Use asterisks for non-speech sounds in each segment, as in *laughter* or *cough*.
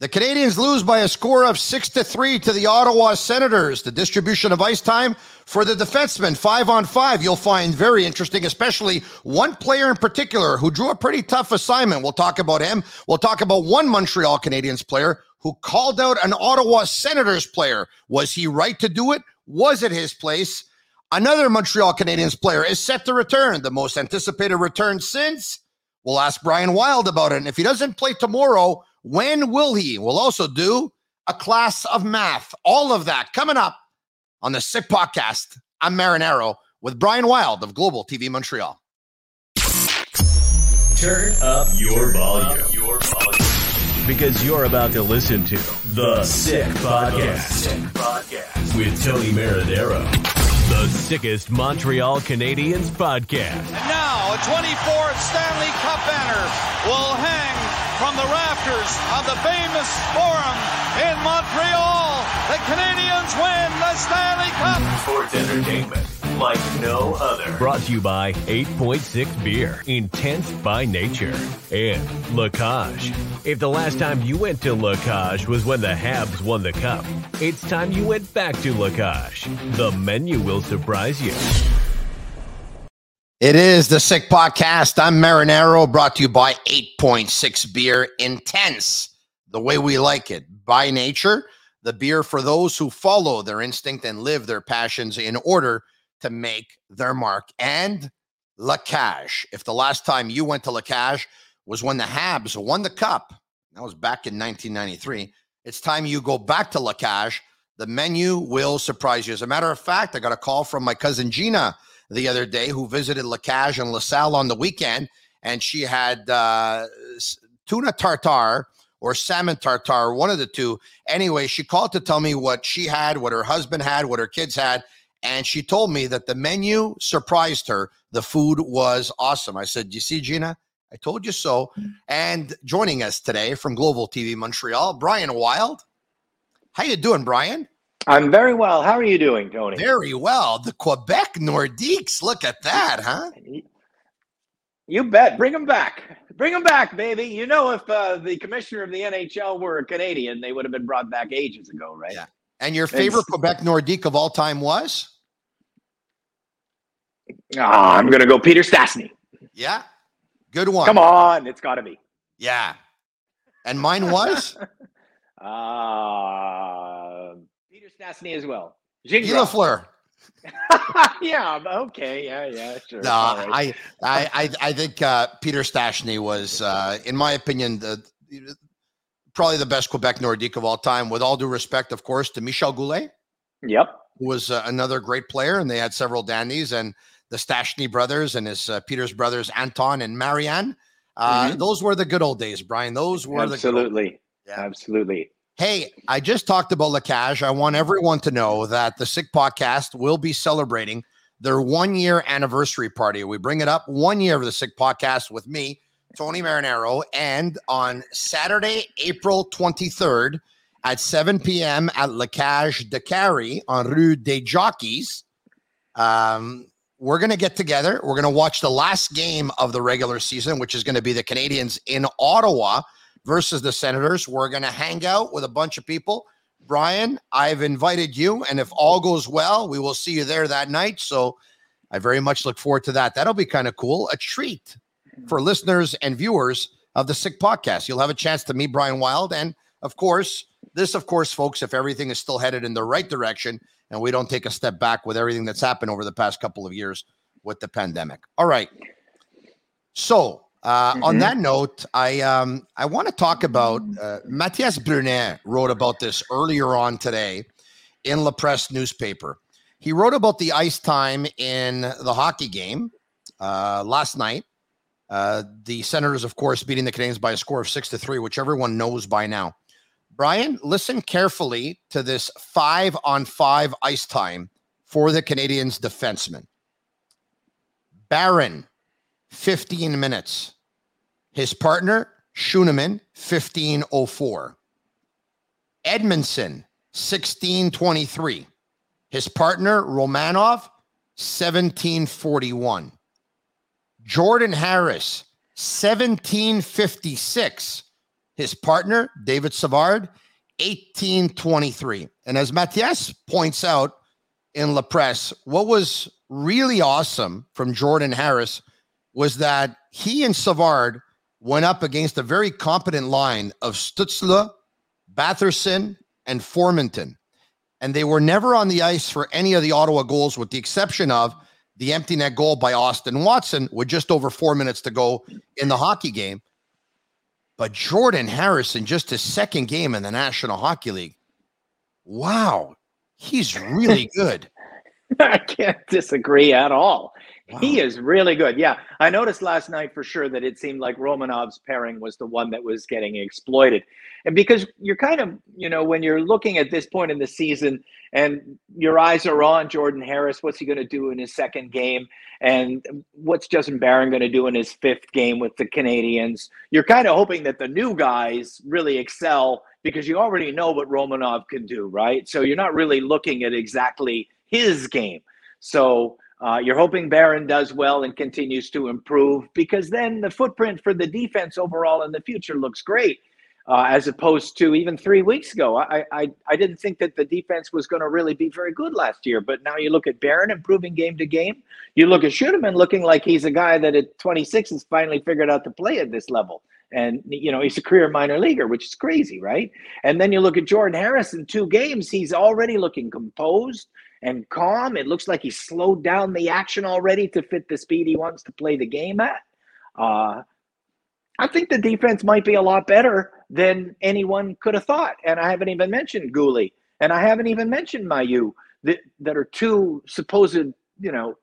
The Canadiens lose by a score of six to three to the Ottawa Senators. The distribution of ice time for the defensemen, five on five, you'll find very interesting, especially one player in particular who drew a pretty tough assignment. We'll talk about him. We'll talk about one Montreal Canadiens player who called out an Ottawa Senators player. Was he right to do it? Was it his place? Another Montreal Canadiens player is set to return, the most anticipated return since. We'll ask Brian Wilde about it. And if he doesn't play tomorrow, when will he? We'll also do a class of math. All of that coming up on the Sick Podcast. I'm Marinaro with Brian Wilde of Global TV Montreal. Turn up your volume. Your volume. Because you're about to listen to The Sick Podcast, with Tony Marinaro. The sickest Montreal Canadiens podcast. And now, a 24th Stanley Cup banner will hang from the rafters of the famous Forum in Montreal. The Canadiens win the Stanley Cup. Sports entertainment like no other. Brought to you by 8.6 Beer, intense by nature, and La Cage. If the last time you went to La Cage was when the Habs won the cup, it's time you went back to La Cage. The menu will surprise you. It is the Sick Podcast. I'm Marinaro, brought to you by 8.6 Beer Intense, the way we like it. By nature, the beer for those who follow their instinct and live their passions in order to make their mark. And La Cage. If the last time you went to La Cage was when the Habs won the cup, that was back in 1993, it's time you go back to La Cage. The menu will surprise you. As a matter of fact, I got a call from my cousin Gina the other day who visited Lacage and LaSalle on the weekend, and she had uh, tuna tartare or salmon tartare, one of the two. Anyway, she called to tell me what she had, what her husband had, what her kids had, and she told me that the menu surprised her. The food was awesome. I said, "You see, Gina." I told you so. And joining us today from Global TV Montreal, Brian Wilde. How you doing, Brian? I'm very well. How are you doing, Tony? Very well. The Quebec Nordiques. Look at that, huh? You bet. Bring them back. Bring them back, baby. You know, if uh, the commissioner of the NHL were a Canadian, they would have been brought back ages ago, right? Yeah. And your favorite Quebec Nordique of all time was? Oh, I'm going to go Peter Stastny. Yeah. Good one. Come on. It's got to be. Yeah. And mine was? uh, *laughs* Stastny as well. Guy Lafleur. *laughs* yeah. Okay. Yeah. Yeah. Sure. No, right. I, I, I, I think uh, Peter Stastny was, uh, in my opinion, the probably the best Quebec Nordique of all time. With all due respect, of course, to Michel Goulet. Yep. Who was uh, another great player, and they had several dandies and the Stastny brothers and his uh, Peter's brothers Anton and Marian. Uh, mm-hmm. Those were the good old days, Brian. Those were absolutely, the yeah. absolutely. Hey, I just talked about La Cage. I want everyone to know that the Sick Podcast will be celebrating their one year anniversary party. We bring it up one year of the Sick Podcast with me, Tony Marinaro, and on Saturday, April 23rd at 7 p.m. at La Cage de Carrie on Rue des Jockeys. Um, we're going to get together. We're going to watch the last game of the regular season, which is going to be the Canadiens in Ottawa versus the Senators. We're going to hang out with a bunch of people. Brian, I've invited you, and if all goes well, we will see you there that night. So I very much look forward to that. That'll be kind of cool. A treat for listeners and viewers of the Sick Podcast. You'll have a chance to meet Brian Wilde. And of course, this, of course, folks, if everything is still headed in the right direction and we don't take a step back with everything that's happened over the past couple of years with the pandemic. All right. So, uh, mm-hmm. on that note, I um, I want to talk about uh, Mathias Brunet wrote about this earlier on today in La Presse newspaper. He wrote about the ice time in the hockey game uh, last night. Uh, the Senators, of course, beating the Canadiens by a score of six to three, which everyone knows by now. Brian, listen carefully to this five on five ice time for the Canadiens defenseman. Barron, 15 minutes. His partner, Schueneman, 1504. Edmundson, 1623. His partner, Romanov, 1741. Jordan Harris, 1756. His partner, David Savard, 1823. And as Mathias points out in La Presse, what was really awesome from Jordan Harris was that he and Savard went up against a very competent line of Stützle, Batherson, and Formenton. And they were never on the ice for any of the Ottawa goals, with the exception of the empty net goal by Austin Watson with just over four minutes to go in the hockey game. But Jordan Harrison, just his second game in the National Hockey League, wow, he's really *laughs* good. I can't disagree at all. Wow. He is really good. Yeah. I noticed last night for sure that it seemed like Romanov's pairing was the one that was getting exploited. And because you're kind of, you know, when you're looking at this point in the season and your eyes are on Jordan Harris, what's he going to do in his second game? And what's Justin Barron going to do in his fifth game with the Canadiens? You're kind of hoping that the new guys really excel because you already know what Romanov can do, right? So you're not really looking at exactly his game. So uh, you're hoping Barron does well and continues to improve because then the footprint for the defense overall in the future looks great. Uh, as opposed to even three weeks ago, I, I, I didn't think that the defense was going to really be very good last year. But now you look at Barron improving game to game. You look at Schueneman looking like he's a guy that at 26 has finally figured out to play at this level. And, you know, he's a career minor leaguer, which is crazy, right? And then you look at Jordan Harris in two games, he's already looking composed and calm. It looks like he slowed down the action already to fit the speed he wants to play the game at. Uh, I think the defense might be a lot better than anyone could have thought. And I haven't even mentioned Guhle, and I haven't even mentioned Mailloux, that, that are two supposed, you know,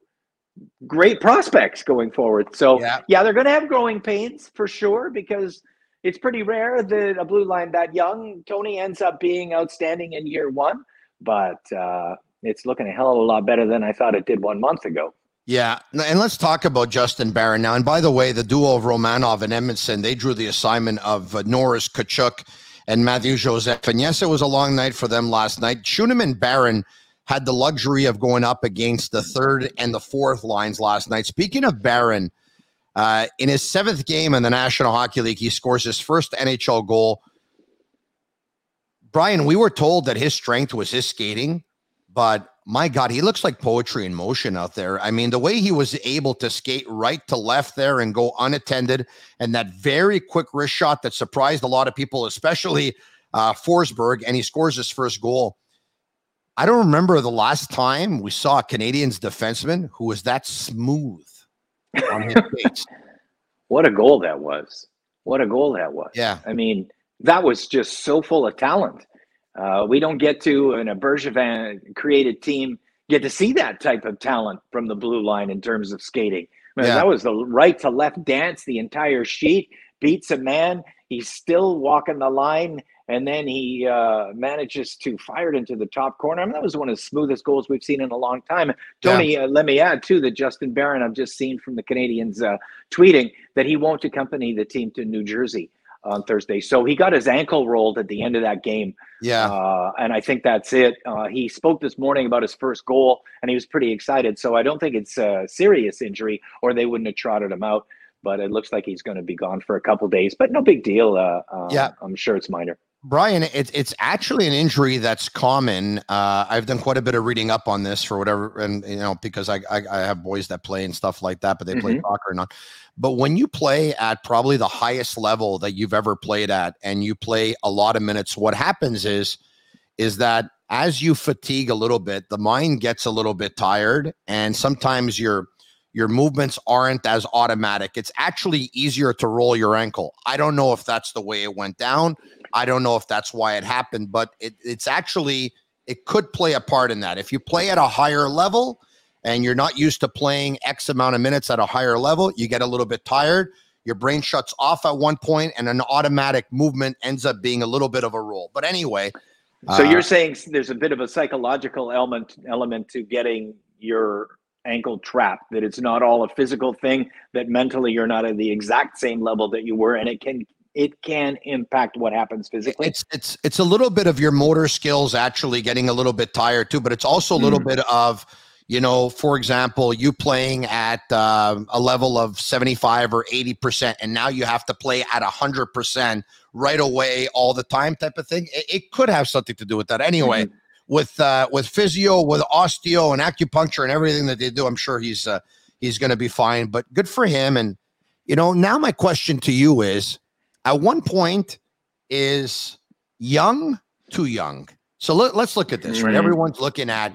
great prospects going forward. So, yeah, yeah they're going to have growing pains for sure because it's pretty rare that a blue line that young, Tony ends up being outstanding in year one. But uh, it's looking a hell of a lot better than I thought it did one month ago. Yeah, and let's talk about Justin Barron now. And by the way, the duo of Romanov and Edmundson, they drew the assignment of uh, Norris Tkachuk and Matthew Joseph. And yes, it was a long night for them last night. Schueneman Barron had the luxury of going up against the third and the fourth lines last night. Speaking of Barron, uh, in his seventh game in the National Hockey League, he scores his first NHL goal. Brian, we were told that his strength was his skating but my God, he looks like poetry in motion out there. I mean, the way he was able to skate right to left there and go unattended, and that very quick wrist shot that surprised a lot of people, especially uh, Forsberg, and he scores his first goal. I don't remember the last time we saw a Canadiens defenseman who was that smooth on his *laughs* face. what a goal that was! What a goal that was! Yeah, I mean, that was just so full of talent. Uh, we don't get to in a Bergevin created team get to see that type of talent from the blue line in terms of skating. I mean, yeah. That was the right to left dance, the entire sheet beats a man. He's still walking the line, and then he uh, manages to fire it into the top corner. I mean, that was one of the smoothest goals we've seen in a long time. Tony, yeah. uh, let me add too that Justin Barron, I've just seen from the Canadiens uh, tweeting that he won't accompany the team to New Jersey on Thursday. So he got his ankle rolled at the end of that game. Yeah. Uh, and I think that's it. Uh, he spoke this morning about his first goal and he was pretty excited. So I don't think it's a serious injury or they wouldn't have trotted him out. But it looks like he's going to be gone for a couple days, but no big deal. Uh, yeah, I'm sure it's minor. Brian, it's it's actually an injury that's common. Uh, I've done quite a bit of reading up on this for whatever, and you know, because I I, I have boys that play and stuff like that, but they play Mhm. soccer and not. But when you play at probably the highest level that you've ever played at, and you play a lot of minutes, what happens is is that as you fatigue a little bit, the mind gets a little bit tired, and sometimes your your movements aren't as automatic. It's actually easier to roll your ankle. I don't know if that's the way it went down. I don't know if that's why it happened, but it, it's actually it could play a part in that. If you play at a higher level and you're not used to playing X amount of minutes at a higher level, you get a little bit tired. Your brain shuts off at one point, and an automatic movement ends up being a little bit of a rule. But anyway, So uh, you're saying there's a bit of a psychological element element to getting your ankle trapped that it's not all a physical thing that mentally you're not at the exact same level that you were and it can it can impact what happens physically. it's it's it's a little bit of your motor skills actually getting a little bit tired too but it's also a little bit of you know for example you playing at um, a level of 75 or 80 percent and now you have to play at 100 percent right away all the time type of thing it, it could have something to do with that anyway Mhm. with uh with physio with osteo and acupuncture and everything that they do i'm sure he's uh he's going to be fine but good for him and you know now my question to you is at one point is young too young so let, let's look at this right everyone's looking at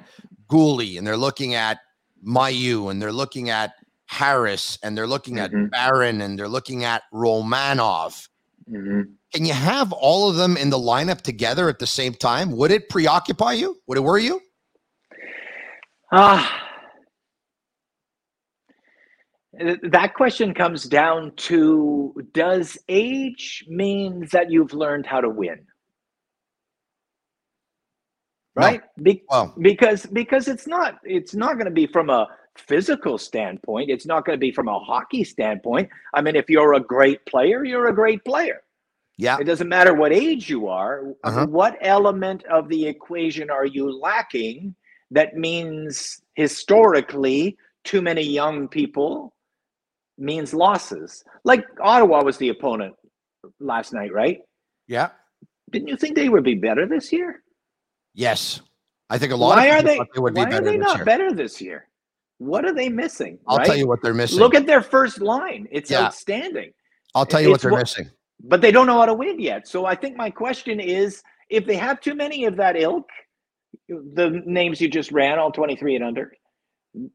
Guhle and they're looking at Mailloux and they're looking at Harris and they're looking at Mhm. Barron and they're looking at Romanov. Mhm. Can you have all of them in the lineup together at the same time? Would it preoccupy you? Would it worry you? Ah. Uh, That question comes down to does age mean that you've learned how to win? No. Right? Be- Well, because because it's not it's not going to be from a physical standpoint it's not going to be from a hockey standpoint i mean if you're a great player you're a great player yeah. it doesn't matter what age you are Uh-huh. what element of the equation are you lacking that means historically too many young people means losses like ottawa was the opponent last night right Yeah. didn't you think they would be better this year Yes. I think a lot why of are they they would be why are they not year. better this year what are they missing I'll right? tell you what they're missing. Look at their first line. It's Yeah. outstanding. I'll tell you what they're what- missing. But they don't know how to win yet. So I think my question is if they have too many of that ilk, the names you just ran, all 23 and under,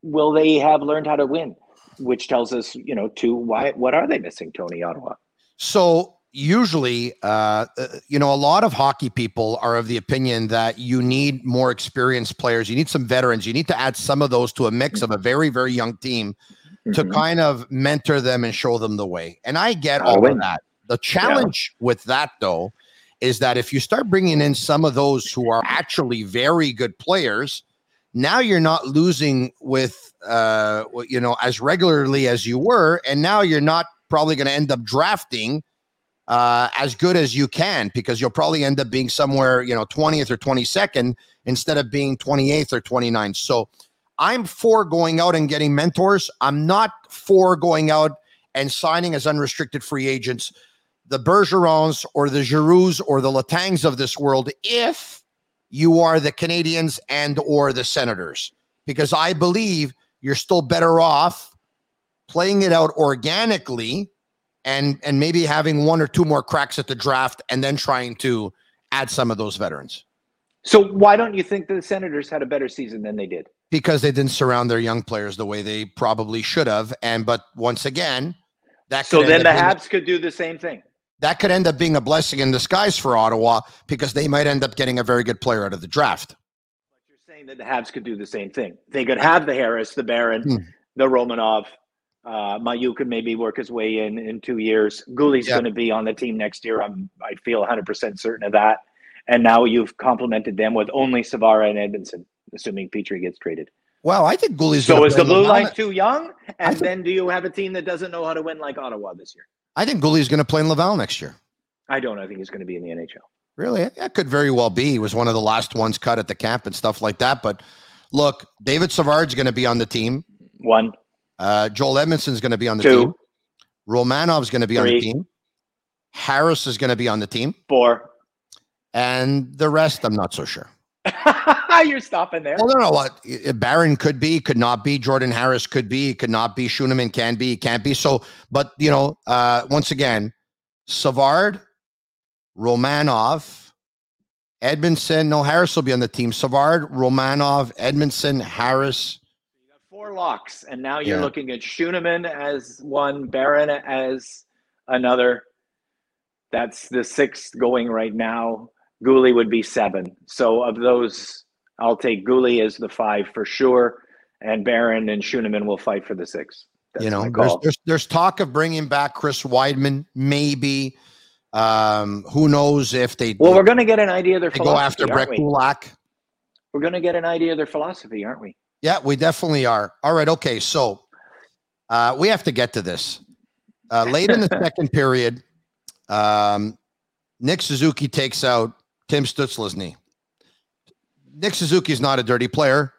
will they have learned how to win? Which tells us, you know, to why what are they missing, Tony Ottawa? So usually, uh, uh, you know, a lot of hockey people are of the opinion that you need more experienced players. You need some veterans. You need to add some of those to a mix of a very, very young team to Mhm. kind of mentor them and show them the way. And I get all win. of that. The challenge with that, though, is that if you start bringing in some of those who are actually very good players, now you're not losing with, uh, you know, as regularly as you were, and now you're not probably going to end up drafting uh, as good as you can because you'll probably end up being somewhere, you know, 20th or 22nd instead of being 28th or 29th. So I'm for going out and getting mentors. I'm not for going out and signing as unrestricted free agents the Bergerons or the Giroux or the Letangs of this world if you are the Canadiens and or the Senators because I believe you're still better off playing it out organically and and maybe having one or two more cracks at the draft and then trying to add some of those veterans So why don't you think the Senators had a better season than they did? because they didn't surround their young players the way they probably should have and but once again that So then the being- Habs could do the same thing. That could end up being a blessing in disguise for Ottawa because they might end up getting a very good player out of the draft. But you're saying that the Habs could do the same thing. They could have the Harris, the Baron, Hmm. the Romanov. Uh, Mailloux could maybe work his way in in two years. Guhle's Yeah. going to be on the team next year. I'm I feel 100 percent certain of that. And now you've complemented them with only Savard and Edmundson, assuming Petry gets traded. Well, I think Guhle's So is the blue line too young? And think- then do you have a team that doesn't know how to win like Ottawa this year? I think Guhle's going to play in Laval next year. I don't. I think he's going to be in the NHL. Really, that could very well be. He was one of the last ones cut at the camp and stuff like that. But look, David Savard's going to be on the team. One, Uh, Joel Edmundson's going to be on the Two. team. Romanov's going to be on the Three. team. Harris is going to be on the team. four, and the rest, I'm not so sure. *laughs* You're stopping there. Well, no, no. What Barron could be, could not be. Jordan Harris could be, could not be. Schueneman can be, can't be. So, but you know, uh, once again, Savard, Romanov, Edmundson. No, Harris will be on the team. Savard, Romanov, Edmundson, Harris. You got four locks, and now you're yeah. looking at Schueneman as one, Barron as another. That's the sixth going right now. Guhle would be seven. So of those, I'll take Guhle as the five for sure, and Barron and Schueneman will fight for the six. That's you know, there's, there's, there's talk of bringing back Chris Wideman, maybe. Um, who knows if they? Well, we're going to get an idea of their philosophy. Go after Brett Kulak. We're going to get an idea of their philosophy, aren't we? Yeah, we definitely are. All right, okay, so uh, we have to get to this. Uh, late in the *laughs* second period, um, Nick Suzuki takes out Tim Stützle's knee. Nick Suzuki is not a dirty player,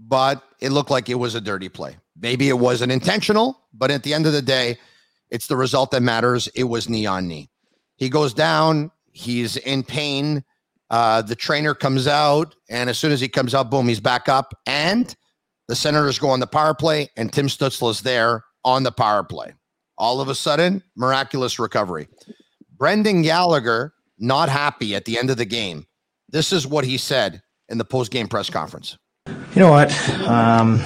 but it looked like it was a dirty play. Maybe it wasn't intentional, but at the end of the day, it's the result that matters. It was knee on knee. He goes down. He's in pain. Uh, the trainer comes out, and as soon as he comes out, boom, he's back up. And the Senators go on the power play, and Tim Stützle is there on the power play. All of a sudden, miraculous recovery. Brendan Gallagher not happy at the end of the game. This is what he said in the post-game press conference. You know what? Um,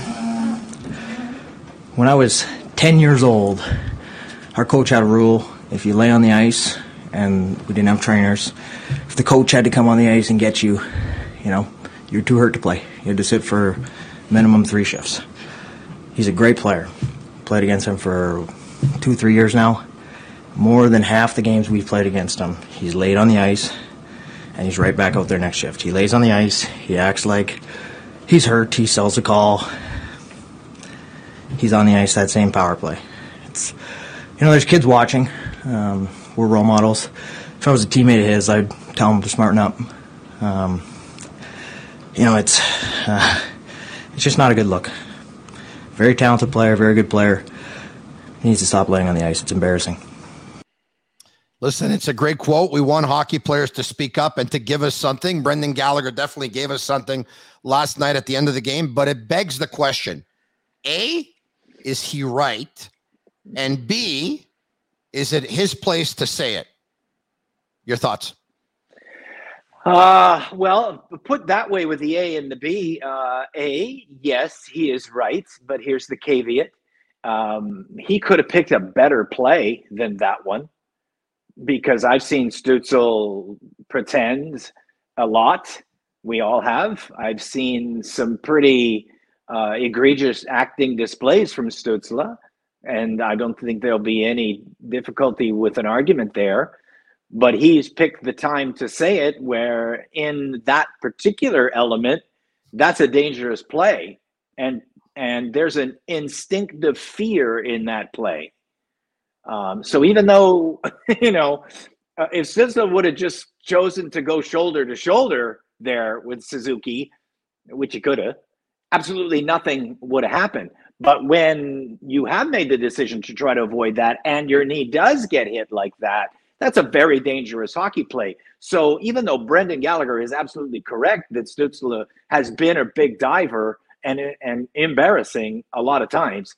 when I was 10 years old, our coach had a rule: if you lay on the ice and we didn't have trainers, if the coach had to come on the ice and get you, you know, you're too hurt to play. You had to sit for minimum three shifts. He's a great player. Played against him for two, three years now more than half the games we've played against him, he's laid on the ice and he's right back out there next shift. He lays on the ice, he acts like he's hurt, he sells a call. He's on the ice that same power play. It's you know, there's kids watching. Um, we're role models. If I was a teammate of his, I'd tell him to smarten up. Um, you know, it's uh, it's just not a good look. Very talented player, very good player. He needs to stop laying on the ice. It's embarrassing. Listen, it's a great quote. We want hockey players to speak up and to give us something. Brendan Gallagher definitely gave us something last night at the end of the game, but it begs the question A, is he right? And B, is it his place to say it? Your thoughts? Uh, well, put that way with the A and the B. Uh, a, yes, he is right, but here's the caveat. Um, he could have picked a better play than that one because I've seen Stützle pretend a lot. We all have. I've seen some pretty uh, egregious acting displays from Stützle, and I don't think there'll be any difficulty with an argument there. But he's picked the time to say it, where in that particular element, that's a dangerous play, and and there's an instinctive fear in that play um, so even though, *laughs* you know, uh, if Stützle would have just chosen to go shoulder to shoulder there with Suzuki, which he could have, absolutely nothing would have happened. But when you have made the decision to try to avoid that and your knee does get hit like that, that's a very dangerous hockey play. So even though Brendan Gallagher is absolutely correct that Stützle has been a big diver and, and embarrassing a lot of times,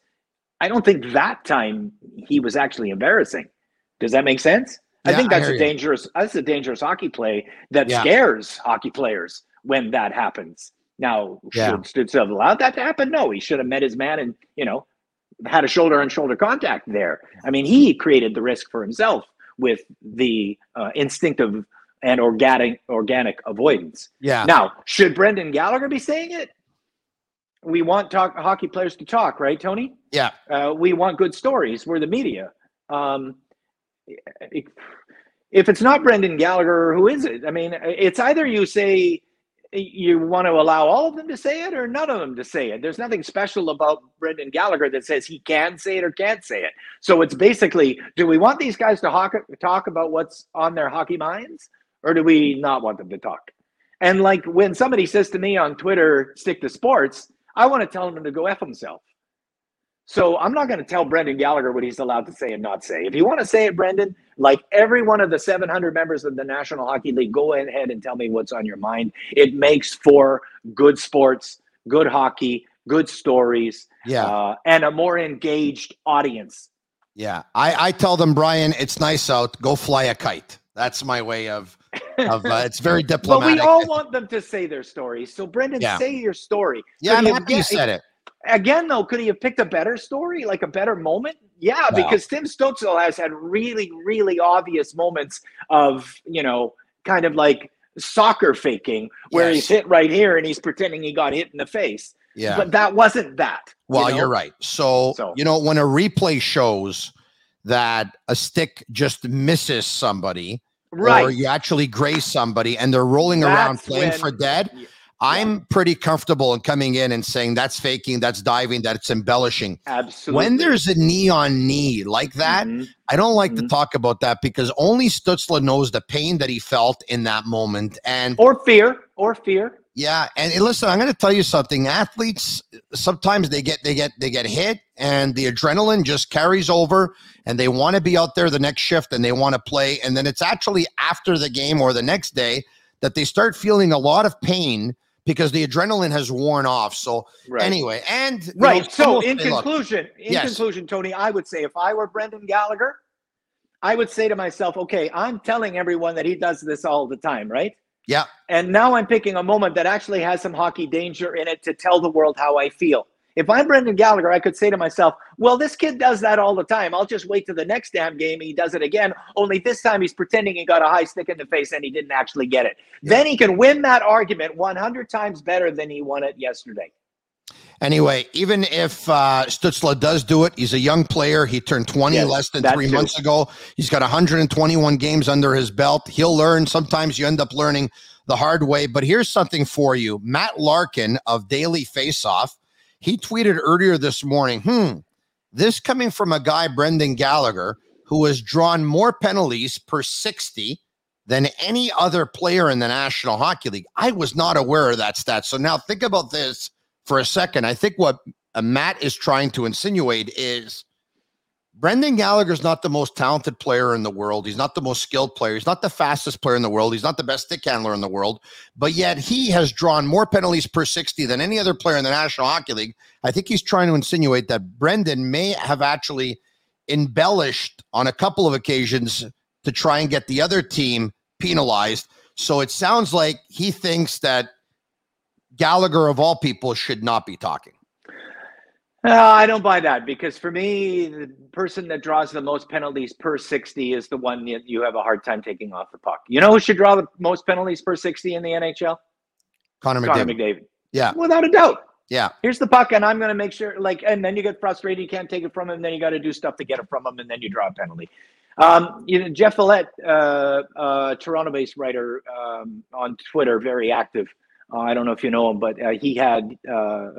I don't think that time he was actually embarrassing. Does that make sense? Yeah, I think that's I a dangerous you. that's a dangerous hockey play that yeah. scares hockey players when that happens. Now, yeah. should Stützle have allowed that to happen? No, he should have met his man and you know had a shoulder on shoulder contact there. I mean, he created the risk for himself with the uh, instinctive and organic organic avoidance. Yeah. Now, should Brendan Gallagher be saying it? We want talk hockey players to talk, right, Tony? Yeah. Uh, we want good stories. We're the media. Um, if it's not Brendan Gallagher, who is it? I mean, it's either you say you want to allow all of them to say it or none of them to say it. There's nothing special about Brendan Gallagher that says he can say it or can't say it. So it's basically, do we want these guys to talk, talk about what's on their hockey minds, or do we not want them to talk? And like when somebody says to me on Twitter, "Stick to sports," I want to tell him to go f himself. So I'm not going to tell Brendan Gallagher what he's allowed to say and not say. If you want to say it, Brendan, like every one of the 700 members of the National Hockey League, go ahead and tell me what's on your mind. It makes for good sports, good hockey, good stories, Yeah. uh, and a more engaged audience. Yeah, I, I tell them, Brian, it's nice out. Go fly a kite. That's my way of of. Uh, it's very diplomatic. *laughs* But we all want them to say their stories. So, Brendan, Yeah. say your story. yeah, I'm happy you said it. Again, though, could he have picked a better story, like a better moment? Yeah, Well. because Tim Stützle has had really, really obvious moments of, you know, kind of like soccer faking, where Yes. he's hit right here and he's pretending he got hit in the face. Yeah. But that wasn't that. Well, you are right. So, So- you know, when a replay shows that a stick just misses somebody, or Right. you actually graze somebody, and they're rolling around playing when- for dead, Yeah. I'm pretty comfortable in coming in and saying that's faking, that's diving, that's embellishing. Absolutely. When there's a knee on knee like that, Mhm. I don't like to Mhm. talk about that because only Stützle knows the pain that he felt in that moment. And Or fear, or fear. Yeah, and listen, I'm going to tell you something. Athletes sometimes they get they get they get hit, and the adrenaline just carries over, and they want to be out there the next shift, and they want to play, and then it's actually after the game or the next day that they start feeling a lot of pain because the adrenaline has worn off. So Right. anyway, and you know, Right. So in conclusion, in Yes. conclusion, Tony, I would say if I were Brendan Gallagher, I would say to myself, okay, I'm telling everyone that he does this all the time, right? Yeah, And now I'm picking a moment that actually has some hockey danger in it to tell the world how I feel. If I'm Brendan Gallagher, I could say to myself, well, this kid does that all the time. I'll just wait to the next damn game. He does it again. Only this time he's pretending he got a high stick in the face and he didn't actually get it. Then he can win that argument 100 times better than he won it yesterday. Anyway, even if uh, Stützle does do it, he's a young player. He turned 20 Yes, less than three too. months ago. He's got 121 games under his belt. He'll learn. Sometimes you end up learning the hard way. But here's something for you Matt Larkin of Daily Faceoff, he tweeted earlier this morning, hmm, this coming from a guy, Brendan Gallagher, who has drawn more penalties per 60 than any other player in the National Hockey League. I was not aware of that stat. So now think about this for a second. I think what uh, Matt is trying to insinuate is Brendan Gallagher's not the most talented player in the world. He's not the most skilled player. He's not the fastest player in the world. He's not the best stick handler in the world. But yet he has drawn more penalties per 60 than any other player in the National Hockey League. I think he's trying to insinuate that Brendan may have actually embellished on a couple of occasions to try and get the other team penalized. So it sounds like he thinks that Gallagher, of all people, should not be talking. Uh, I don't buy that because for me, the person that draws the most penalties per 60 is the one that you have a hard time taking off the puck. You know who should draw the most penalties per 60 in the NHL? Connor Connor McDavid. McDavid. Yeah, Without a doubt. yeah, Here's the puck, and I'm going to make sure, like, and then you get frustrated. You can't take it from him. Then you got to do stuff to get it from him, and then you draw a penalty. Um, you know, Jeff Follett, uh, uh, Toronto-based writer um, on Twitter, very active. I don't know if you know him, but uh, he had uh,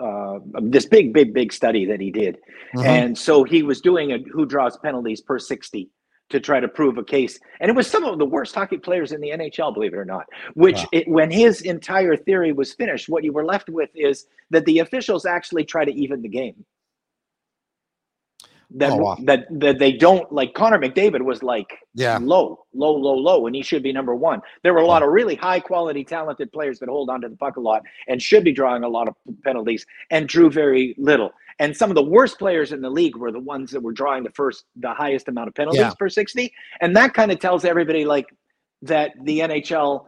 uh, this big, big, big study that he did, Mhm. and so he was doing a who draws penalties per 60 to try to prove a case. And it was some of the worst hockey players in the NHL, believe it or not. Which, Wow. it, when his entire theory was finished, what you were left with is that the officials actually try to even the game. That, Oh, wow. that that they don't like Connor McDavid was like yeah. low, low, low, low, and he should be number one. There were a lot of really high quality, talented players that hold on to the puck a lot and should be drawing a lot of penalties and drew very little. And some of the worst players in the league were the ones that were drawing the first, the highest amount of penalties Yeah. per 60. And that kind of tells everybody like that the NHL,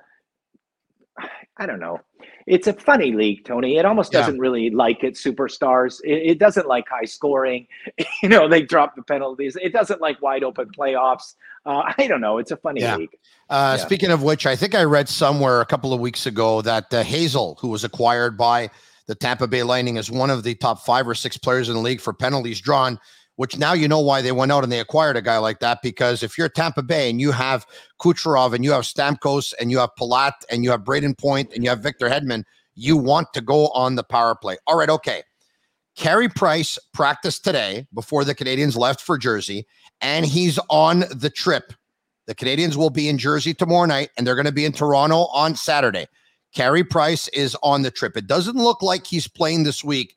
I don't know. It's a funny league, Tony. It almost Yeah. doesn't really like its superstars. It, it doesn't like high scoring. *laughs* you know, they drop the penalties. It doesn't like wide open playoffs. Uh, *laughs* I don't know. It's a funny Yeah. league. Uh, Yeah. Speaking of which, I think I read somewhere a couple of weeks ago that uh, Hagel, who was acquired by the Tampa Bay Lightning, is one of the top five or six players in the league for penalties drawn. Which now you know why they went out and they acquired a guy like that because if you're Tampa Bay and you have Kucherov and you have Stamkos and you have Palat and you have Brayden Point and you have Victor Hedman, you want to go on the power play. All right, okay. Carey Price practiced today before the Canadiens left for Jersey, and he's on the trip the Canadiens will be in Jersey tomorrow night, and they're going to be in Toronto on Saturday. Carey Price is on the trip. It doesn't look like he's playing this week,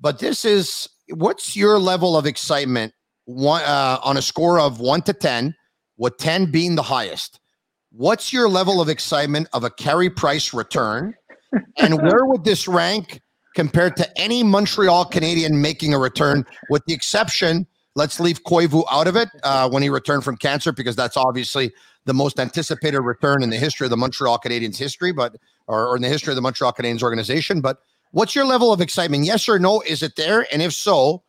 but this is what's your level of excitement one uh, on a score of one to ten, with ten being the highest? What's your level of excitement of a Carey Price return, and *laughs* where would this rank compared to any Montreal Canadien making a return, with the exception? Let's leave Koivu out of it uh, when he returned from cancer, because that's obviously the most anticipated return in the history of the Montreal Canadiens history, but or, or in the history of the Montreal Canadiens organization. But what's your level of excitement? Yes or no? Is it there? And if so,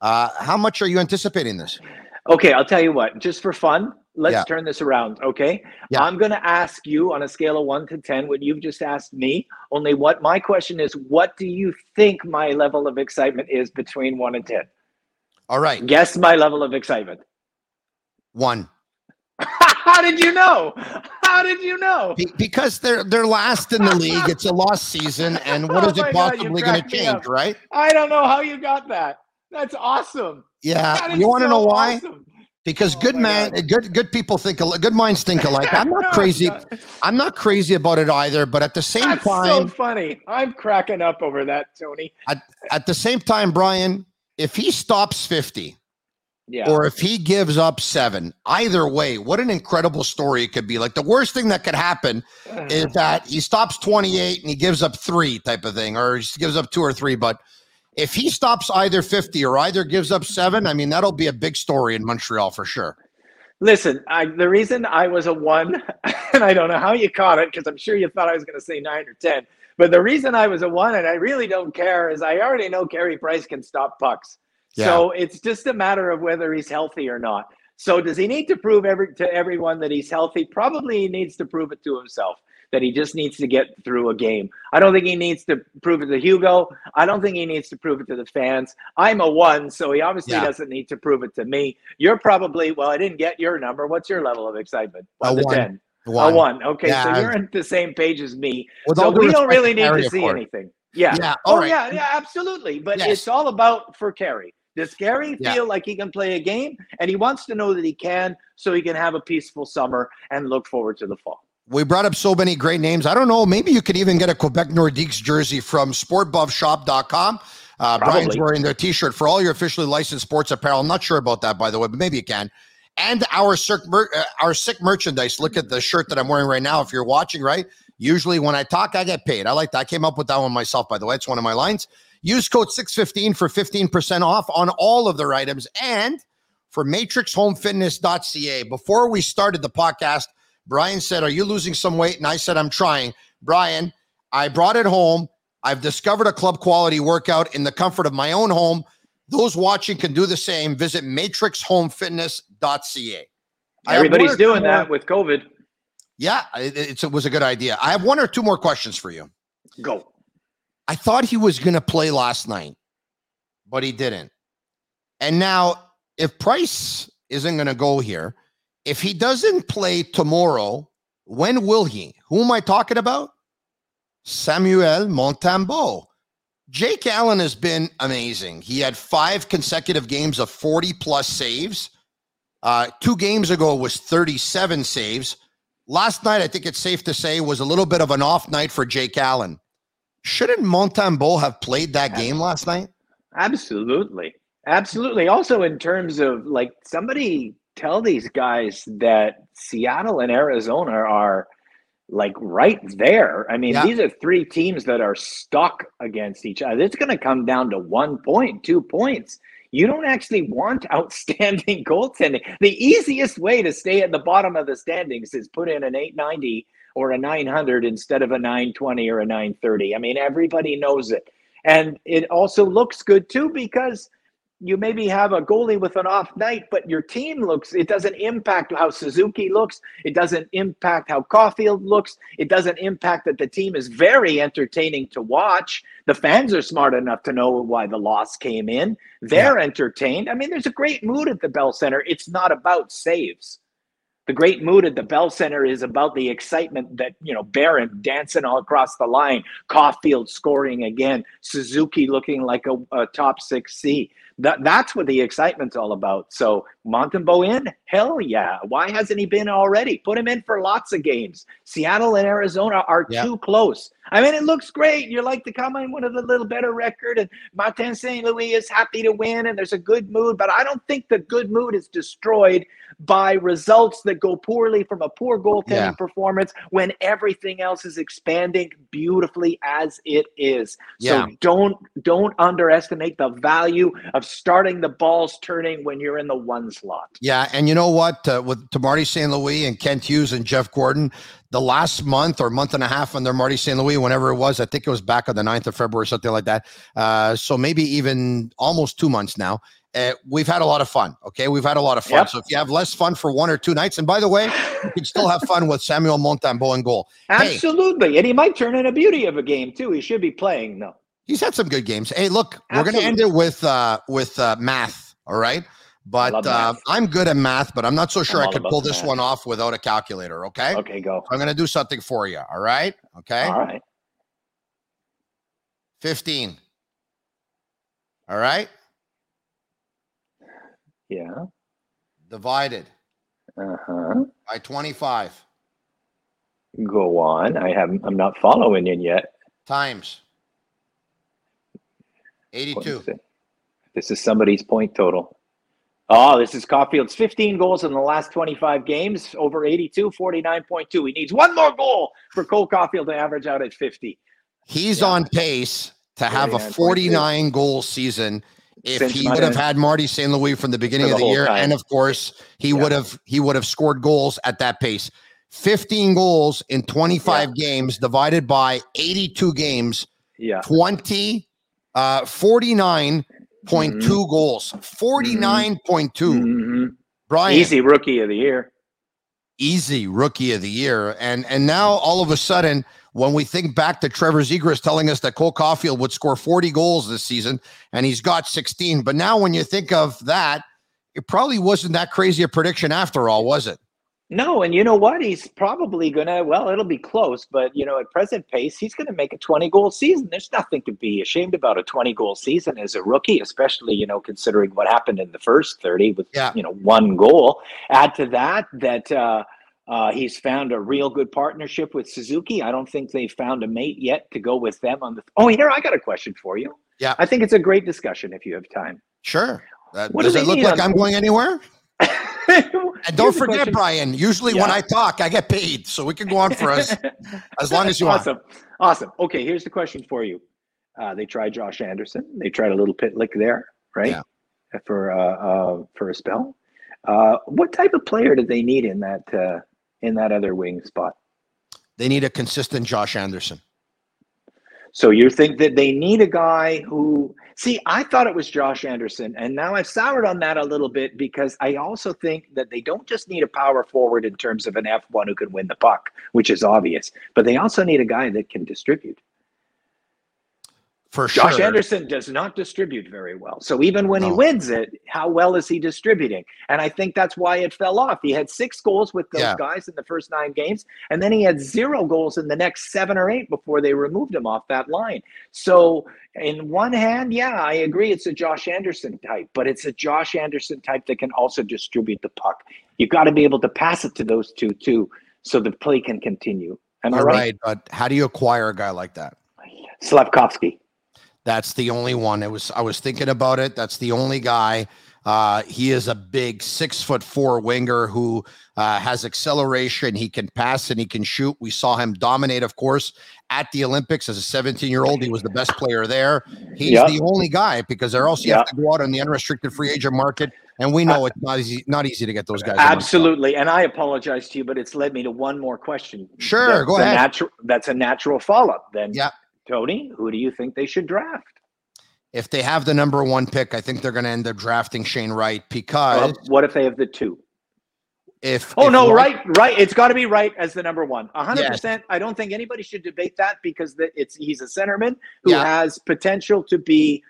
uh, how much are you anticipating this? Okay, I'll tell you what, just for fun, let's Yeah. turn this around. Okay. Yeah. I'm going to ask you on a scale of one to 10 what you've just asked me. Only what my question is, what do you think my level of excitement is between one and 10? All right, Guess my level of excitement. one. *laughs* How did you know? How did you know? Be- because they're they're last in the league. It's a lost season, and what *laughs* Oh is it possibly going to change, right? I don't know how you got that. That's awesome. Yeah, That you want to so know why? awesome. Because Oh good man, God. good good people think al- good minds think alike. *laughs* I'm not crazy. I'm not crazy about it either. But at the same That's so time, funny. I'm cracking up over that, Tony. At, at the same time, Brian, if he stops 50 Yeah. or if he gives up seven, either way, what an incredible story it could be. Like the worst thing that could happen uh-huh. is that he stops 28 and he gives up three type of thing, or he gives up two or three. But if he stops either 50 or either gives up seven, I mean, that'll be a big story in Montreal for sure. Listen, I, the reason I was a one, *laughs* and I don't know how you caught it because I'm sure you thought I was going to say nine or 10, but the reason I was a one, and I really don't care, is I already know Carey Price can stop pucks. So it's just a matter of whether he's healthy or not. So does he need to prove every, to everyone that he's healthy? Probably he needs to prove it to himself that he just needs to get through a game. I don't think he needs to prove it to Hugo. I don't think he needs to prove it to the fans. I'm a one, so he obviously Yeah. doesn't need to prove it to me. You're probably well. I didn't get your number. What's your level of excitement? A to one. ten. One. A one. Okay, Yeah. so you're on the same page as me. So we don't really need to see anything. Yeah. Yeah. all Oh right. yeah, yeah, absolutely. But Yes. it's all about for Carey. Does Carey Yeah. feel like he can play a game? And he wants to know that he can so he can have a peaceful summer and look forward to the fall. We brought up so many great names. I don't know. Maybe you could even get a Quebec Nordiques jersey from sportbuffshop.com. Uh, Brian's wearing their t shirt for all your officially licensed sports apparel. I'm not sure about that, by the way, but maybe you can. And our sick, mer- uh, our sick merchandise. Look at the shirt that I'm wearing right now. If you're watching, right? Usually when I talk, I get paid. I like that. I came up with that one myself, by the way. It's one of my lines. Use code 615 for 15% off on all of their items and for matrixhomefitness.ca. Before we started the podcast, Brian said, Are you losing some weight? And I said, I'm trying. Brian, I brought it home. I've discovered a club quality workout in the comfort of my own home. Those watching can do the same. Visit matrixhomefitness.ca. Everybody's doing more- that with COVID. Yeah, it, it's- it was a good idea. I have one or two more questions for you. Go. I thought he was going to play last night, but he didn't. And now, if Price isn't going to go here, if he doesn't play tomorrow, when will he? Who am I talking about? Samuel Montembeault. Jake Allen has been amazing. He had five consecutive games of 40 plus saves. Uh, two games ago was 37 saves. Last night, I think it's safe to say, was a little bit of an off night for Jake Allen. Shouldn't Montembeault have played that game last night? Absolutely. Absolutely. Also, in terms of like somebody tell these guys that Seattle and Arizona are like right there. I mean, Yeah. these are three teams that are stuck against each other. It's going to come down to one point, two points. You don't actually want *laughs* outstanding goaltending. The easiest way to stay at the bottom of the standings is put in an 890 or a 900 instead of a 920 or a 930. I mean, everybody knows it. And it also looks good too because you maybe have a goalie with an off night, but your team looks, it doesn't impact how Suzuki looks. It doesn't impact how Caulfield looks. It doesn't impact that the team is very entertaining to watch. The fans are smart enough to know why the loss came in. They're entertained. I mean, there's a great mood at the Bell Center. It's not about saves. The great mood at the Bell Center is about the excitement that, you know, Barron dancing all across the line, Caulfield scoring again, Suzuki looking like a, a top six C. That that's what the excitement's all about. So Montembeault in, hell yeah. Why hasn't he been already? Put him in for lots of games. Seattle and Arizona are Yeah. too close. I mean, it looks great. You like to come in with a little better record, and Martin St. Louis is happy to win, and there's a good mood. But I don't think the good mood is destroyed by results that go poorly from a poor goaltending Yeah. performance when everything else is expanding beautifully as it is. Yeah. So don't don't underestimate the value of starting the balls turning when you're in the one slot. Yeah, and you know what? Uh, with to Marty St. Louis and Kent Hughes and Jeff Gorton, the last month or month and a half under Marty St. Louis, whenever it was, I think it was back on the 9th of February, something like that. Uh, so maybe even almost two months now. Uh, we've had a lot of fun. Okay, we've had a lot of fun. Yep. So if you have less fun for one or two nights, and by the way, you can still have fun with Samuel Montembeault in goal. Hey, Absolutely. And he might turn in a beauty of a game too. He should be playing though. He's had some good games. Hey, look, we're going to end it with uh, with uh, math. All right. But uh. I'm good at math, but I'm not so sure I'm I could pull this math. one off without a calculator. Okay. Okay, go. I'm going to do something for you. All right. Okay. All right. 15. All right. Yeah. Divided Uh-huh. by 25 Go on. I haven't I'm not following in yet. times 82. This is somebody's point total. Oh, this is Caufield's 15 goals in the last 25 games, over 82, 49.2. He needs one more goal for Cole Caufield to average out at 50. He's Yeah. on pace to have a 49 goal season if Since he would have had Marty St. Louis from the beginning For of the the year. time. And of course, he Yeah. would have he would have scored goals at that pace. 15 goals in 25 games divided by 82 games, Yeah. 20 uh 49.2 Mm-hmm. goals. 49.2. Mhm. Brian Easy rookie of the year. easy rookie of the year. And and now all of a sudden, when we think back to Trevor Zegras telling us that Cole Caufield would score 40 goals this season, and he's got 16. But now when you think of that, it probably wasn't that crazy a prediction after all, was it? No, and you know what? He's probably gonna. Well, it'll be close, but you know, at present pace, he's gonna make a twenty-goal season. There's nothing to be ashamed about a twenty-goal season as a rookie, especially you know considering what happened in the first thirty with Yeah. you know one goal. Add to that that uh, uh, he's found a real good partnership with Suzuki. I don't think they've found a mate yet to go with them on the. Oh, here I got a question for you. Yeah. I think it's a great discussion if you have time. Sure. Uh, What does do it look like on- I'm going anywhere? *laughs* *laughs* And don't forget, Brian, usually when I talk, I get paid. So we can go on for us *laughs* as long as you want. awesome. Awesome. Okay, here's the question for you. Uh, they tried Josh Anderson. They tried a little Pitlick there, right? Yeah. For uh, uh, for a spell. Uh, what type of player did they need in that uh, in that other wing spot? They need a consistent Josh Anderson. So you think that they need a guy who see, I thought it was Josh Anderson, and now I've soured on that a little bit because I also think that they don't just need a power forward in terms of an F1 who can win the puck, which is obvious, but they also need a guy that can distribute. For Josh sure. Anderson does not distribute very well. So even when he wins it, how well is he distributing? And I think that's why it fell off. He had six goals with those Yeah. guys in the first nine games, and then he had zero goals in the next seven or eight before they removed him off that line. So, in one hand, yeah, I agree it's a Josh Anderson type, but it's a Josh Anderson type that can also distribute the puck. You've got to be able to pass it to those two too, so the play can continue. Am I right. right? But how do you acquire a guy like that? Slafkovsky. That's the only one. It was I was thinking about it. That's the only guy. Uh, he is a big six foot four winger who uh, has acceleration. He can pass and he can shoot. We saw him dominate, of course, at the Olympics as a 17 year old. He was the best player there. He's Yeah. the only guy because there else you have to go out on the unrestricted free agent market, and we know it's not easy not easy to get those guys. in the club. Absolutely, and I apologize to you, but it's led me to one more question. Sure, That's go ahead. Natural, that's a natural follow-up. Then, Yeah. Tony, who do you think they should draft? If they have the number one pick, I think they're going to end up drafting Shane Wright because Uh, what if they have the two? if Oh if no, right, right. It's got to be Wright as the number one. A hundred Yes. percent. I don't think anybody should debate that because the, it's he's a centerman who Yeah. has potential to be,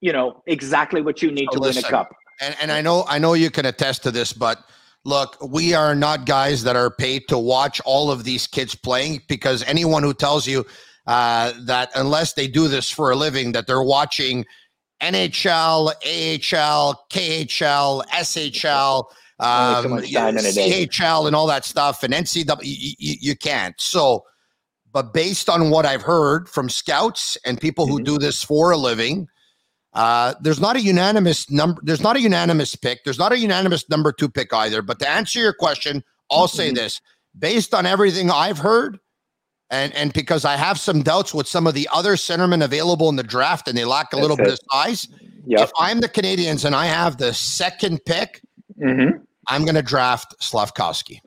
you know, exactly what you need So to win a cup. and and I know I know you can attest to this, but look, we are not guys that are paid to watch all of these kids playing because anyone who tells you uh, that unless they do this for a living, that they're watching NHL, AHL, KHL, SHL, so um, much time in a day. CHL, and all that stuff, and NCAA. You, you, you can't. So, but based on what I've heard from scouts and people who Mhm. do this for a living, uh, there's not a unanimous number. There's not a unanimous pick. There's not a unanimous number two pick either. But to answer your question, I'll say Mhm. this: based on everything I've heard, and and because I have some doubts with some of the other centermen available in the draft, and they lack a little That's bit of size. Yep. If I'm the Canadiens and I have the second pick, hmm I'm going to draft Slafkovsky.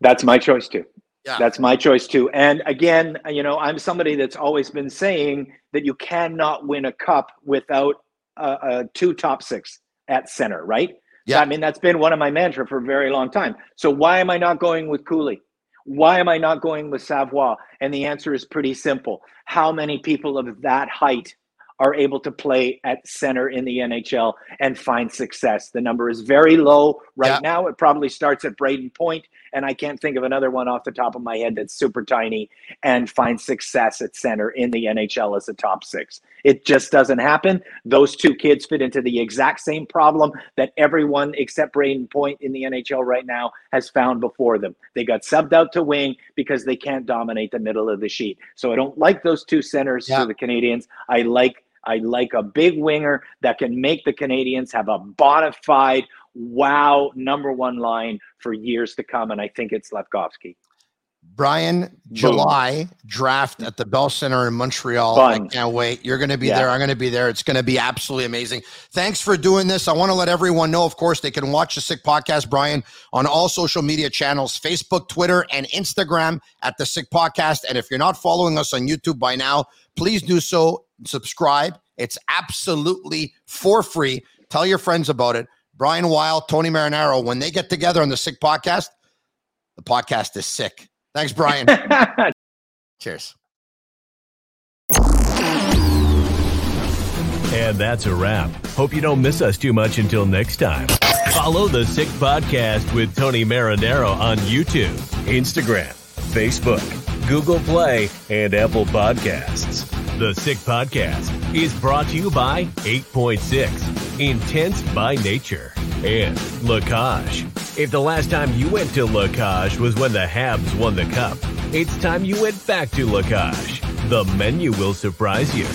That's my choice too. Yeah. That's my choice too. And again, you know, I'm somebody that's always been saying that you cannot win a cup without a, a two top six at center, right? Yeah. I mean, that's been one of my mantra for a very long time. So why am I not going with Cooley? Why am I not going with Savoie? And the answer is pretty simple. How many people of that height are able to play at center in the NHL and find success? The number is very low right Yeah. now. It probably starts at Brayden Point, and I can't think of another one off the top of my head that's super tiny and find success at center in the NHL as a top six. It just doesn't happen. Those two kids fit into the exact same problem that everyone except Brayden Point in the NHL right now has found before them. They got subbed out to wing because they can't dominate the middle of the sheet. So I don't like those two centers Yeah. for the Canadiens. I like I like a big winger that can make the Canadiens have a bona fide wow number one line for years to come, and I think it's Slafkovsky. Brian, July draft at the Bell Center in Montreal. I can't wait. You're going to be Yeah. there. I'm going to be there. It's going to be absolutely amazing. Thanks for doing this. I want to let everyone know, of course, they can watch the Sick Podcast, Brian, on all social media channels Facebook, Twitter, and Instagram at the Sick Podcast. And if you're not following us on YouTube by now, please do so. Subscribe. It's absolutely for free. Tell your friends about it. Brian Wilde, Tony Marinaro, when they get together on the Sick Podcast, the podcast is sick. Thanks, Brian. *laughs* Cheers. And that's a wrap. Hope you don't miss us too much until next time. Follow the Sick Podcast with Tony Marinaro on YouTube, Instagram, Facebook, Google Play, and Apple Podcasts. The Sick Podcast is brought to you by 8.6, Intense by Nature, and Lacage. If the last time you went to Lacage was when the Habs won the cup, it's time you went back to Lacage. The menu will surprise you.